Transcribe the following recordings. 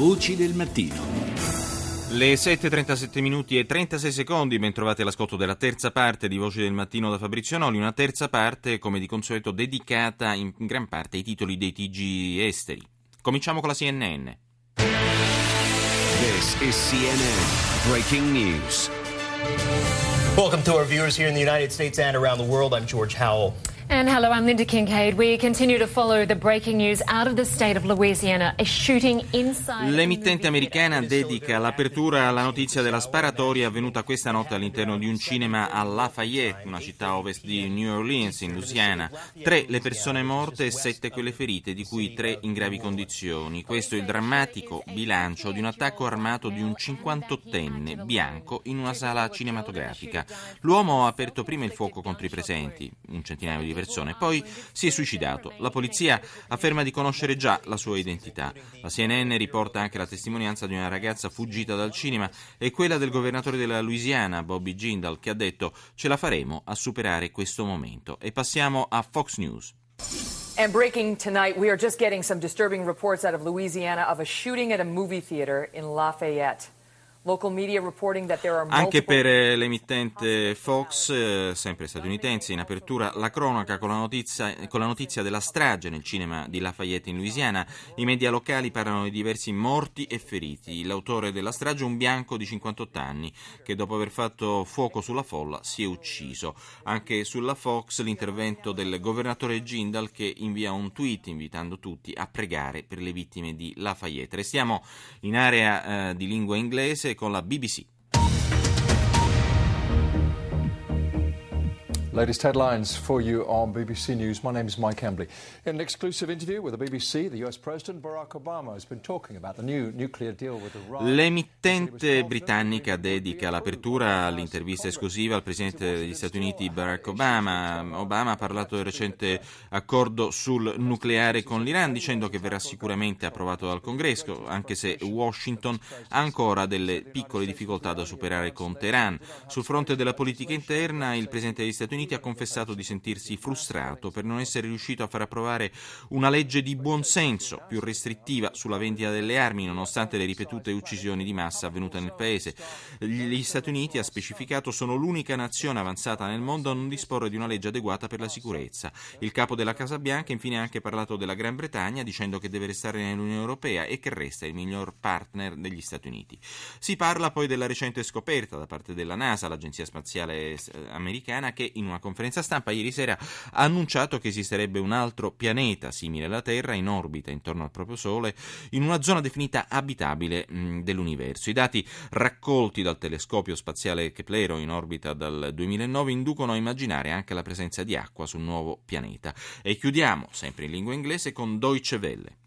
Voci del mattino. Le 7.37 minuti e 36 secondi, ben trovate l'ascolto della terza parte di Voci del Mattino da Fabrizio Noli, una terza parte, come di consueto, dedicata in gran parte ai titoli dei TG esteri. Cominciamo con la CNN. This is CNN Breaking News. Welcome to our viewers here in the United States and around the world. I'm George Howell. And hello, I'm Linda Kincaid. We continue to follow the breaking news out of the state of Louisiana. A shooting inside. L'emittente americana dedica l'apertura alla notizia della sparatoria avvenuta questa notte all'interno di un cinema a Lafayette, una città ovest di New Orleans, in Louisiana. Tre le persone morte e sette quelle ferite, di cui tre in gravi condizioni. Questo è il drammatico bilancio di un attacco armato di un 58enne bianco in una sala cinematografica. L'uomo ha aperto prima il fuoco contro i presenti, un centinaio di persone. Poi si è suicidato. La polizia afferma di conoscere già la sua identità. La CNN riporta anche la testimonianza di una ragazza fuggita dal cinema e quella del governatore della Louisiana, Bobby Jindal, che ha detto ce la faremo a superare questo momento. E passiamo a Fox News. And breaking tonight, we are just getting some disturbing reports out of Louisiana of a shooting at a movie theater in Lafayette. Anche per eh, l'emittente Fox, eh, sempre statunitense, in apertura la cronaca con la, notizia, con la, notizia, della strage nel cinema di Lafayette in Louisiana. I media locali parlano di diversi morti e feriti. L'autore della strage, un bianco di 58 anni, che dopo aver fatto fuoco sulla folla si è ucciso. Anche sulla Fox l'intervento del governatore Jindal che invia un tweet invitando tutti a pregare per le vittime di Lafayette. Restiamo in area eh, di lingua inglese con la BBC. Latest headlines for you on BBC News. My name is Mike Embley. In an exclusive interview with the BBC, the US President Barack Obama has been talking about the new nuclear deal with Iran. L'emittente britannica dedica l'apertura all'intervista esclusiva al Presidente degli Stati Uniti Barack Obama. Obama ha parlato del recente accordo sul nucleare con l'Iran dicendo che verrà sicuramente approvato dal Congresso, anche se Washington ha ancora delle piccole difficoltà da superare con Teheran. Sul fronte della politica interna, il Presidente degli Stati Uniti Uniti ha confessato di sentirsi frustrato per non essere riuscito a far approvare una legge di buonsenso più restrittiva sulla vendita delle armi, nonostante le ripetute uccisioni di massa avvenute nel paese. Gli Stati Uniti, ha specificato, sono l'unica nazione avanzata nel mondo a non disporre di una legge adeguata per la sicurezza. Il capo della Casa Bianca infine ha anche parlato della Gran Bretagna dicendo che deve restare nell'Unione Europea e che resta il miglior partner degli Stati Uniti. Si parla poi della recente scoperta da parte della NASA, l'agenzia spaziale eh, americana, che in una conferenza stampa ieri sera ha annunciato che esisterebbe un altro pianeta simile alla Terra in orbita intorno al proprio Sole in una zona definita abitabile mh, dell'universo. I dati raccolti dal telescopio spaziale Keplero in orbita dal 2009 inducono a immaginare anche la presenza di acqua sul nuovo pianeta. E chiudiamo, sempre in lingua inglese, con Deutsche Welle.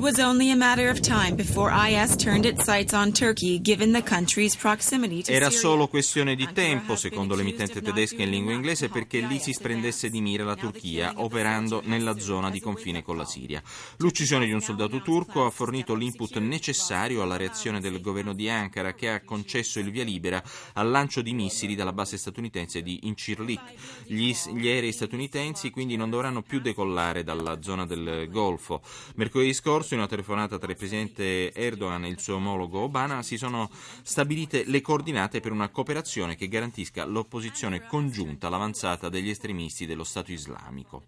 Was only a matter of time before IS turned its sights on Turkey, given the country's proximity to Era solo questione di tempo, secondo l'emittente tedesca in lingua inglese, perché l'ISIS prendesse di mira la Turchia, operando nella zona di confine con la Siria. L'uccisione di un soldato turco ha fornito l'input necessario alla reazione del governo di Ankara, che ha concesso il via libera al lancio di missili dalla base statunitense di Incirlik. Gli, gli aerei statunitensi quindi non dovranno più decollare dalla zona del Golfo. Mercoledì scorso in una telefonata tra il presidente Erdogan e il suo omologo Obama si sono stabilite le coordinate per una cooperazione che garantisca l'opposizione congiunta all'avanzata degli estremisti dello Stato islamico.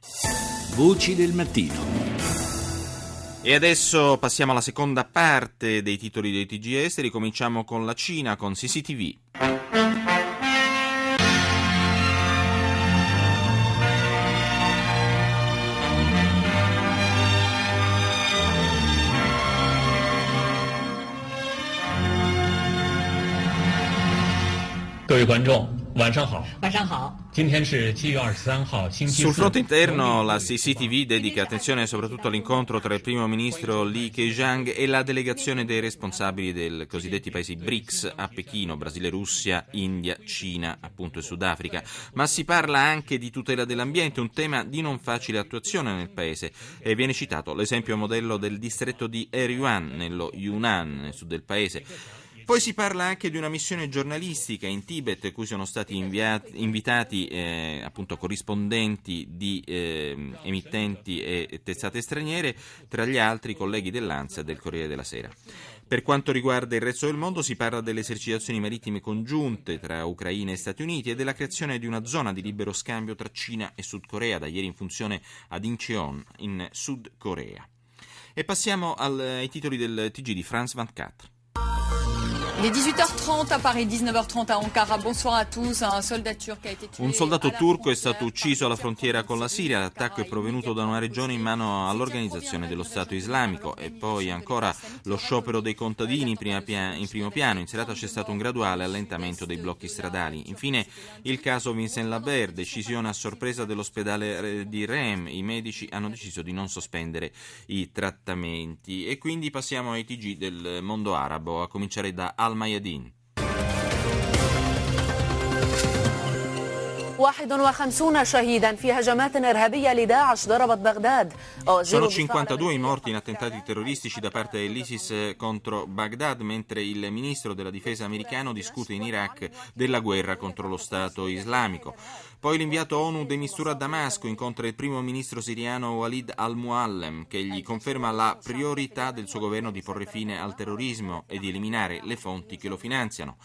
Voci del mattino. E adesso passiamo alla seconda parte dei titoli dei TG esteri. Cominciamo con la Cina, con CCTV. 各位观众，晚上好。晚上好。今天是七月二十三号，星期四。 Sul fronte interno la CCTV dedica attenzione soprattutto all'incontro tra il primo ministro Li Keqiang e la delegazione dei responsabili dei cosiddetti paesi BRICS a Pechino, Brasile, Russia, India, Cina, appunto e Sudafrica. Ma si parla anche di tutela dell'ambiente, un tema di non facile attuazione nel paese e viene citato l'esempio modello del distretto di Eryuan, nello Yunnan, nel sud del paese. poi si parla anche di una missione giornalistica in Tibet, cui sono stati inviati, invitati eh, appunto corrispondenti di eh, emittenti e testate straniere, tra gli altri colleghi dell'ANSA e del Corriere della Sera. Per quanto riguarda il resto del mondo si parla delle esercitazioni marittime congiunte tra Ucraina e Stati Uniti e della creazione di una zona di libero scambio tra Cina e Sud Corea, da ieri in funzione ad Incheon, in Sud Corea. E passiamo al, ai titoli del TG di Franz Van Kat. Il est 18h30 à Paris, 19h30 à Ankara. Bonsoir à tous. Un soldat turc a été tué. Un soldato turco è stato ucciso alla frontiera con la Siria. L'attacco è provenuto da una regione in mano all'organizzazione dello Stato islamico. E poi ancora lo sciopero dei contadini in, primo piano. In serata c'è stato un graduale allentamento dei blocchi stradali. Infine il caso Vincent Labert, decisione a sorpresa dell'ospedale di Rem. I medici hanno deciso di non sospendere i trattamenti. E quindi passiamo ai TG del mondo arabo, a cominciare da Al-Mayadin. 51 شهيدا في هجمات إرهابية لداعش ضربت بغداد Sono 52 i morti in attentati terroristici da parte dell'ISIS contro Baghdad, mentre il ministro della difesa americano discute in Iraq della guerra contro lo Stato islamico. Poi l'inviato ONU de Mistura a Damasco incontra il primo ministro siriano Walid al-Muallem, che gli conferma la priorità del suo governo di porre fine al terrorismo e di eliminare le fonti che lo finanziano.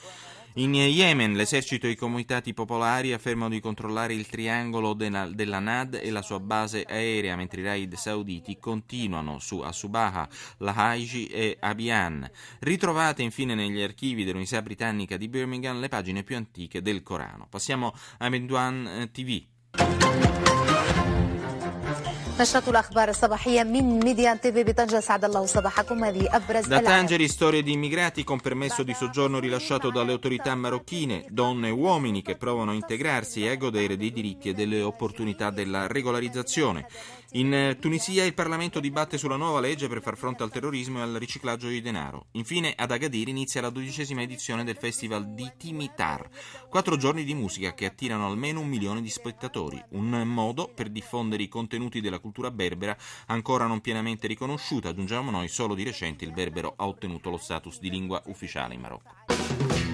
In Yemen l'esercito e i comitati popolari affermano di controllare il triangolo della, NAD e la sua base aerea, mentre i raid sauditi continuano su Asubaha, Lahaiji e Abiyan. Ritrovate infine negli archivi dell'Università Britannica di Birmingham le pagine più antiche del Corano. Passiamo a Menduan TV. نشرة الأخبار الصباحية من ميديان تي في بطنجة سعد الله صباحكم هذه أبرز Da Tangeri storie di immigrati con permesso di soggiorno rilasciato dalle autorità marocchine, donne e uomini che provano a integrarsi e a godere dei diritti e delle opportunità della regolarizzazione. In Tunisia il Parlamento dibatte sulla nuova legge per far fronte al terrorismo e al riciclaggio di denaro. Infine ad Agadir inizia la dodicesima edizione del Festival di Timitar, quattro giorni di musica che attirano almeno un milione di spettatori, un modo per diffondere i contenuti della cultura berbera ancora non pienamente riconosciuta. Aggiungiamo noi, solo di recente il berbero ha ottenuto lo status di lingua ufficiale in Marocco.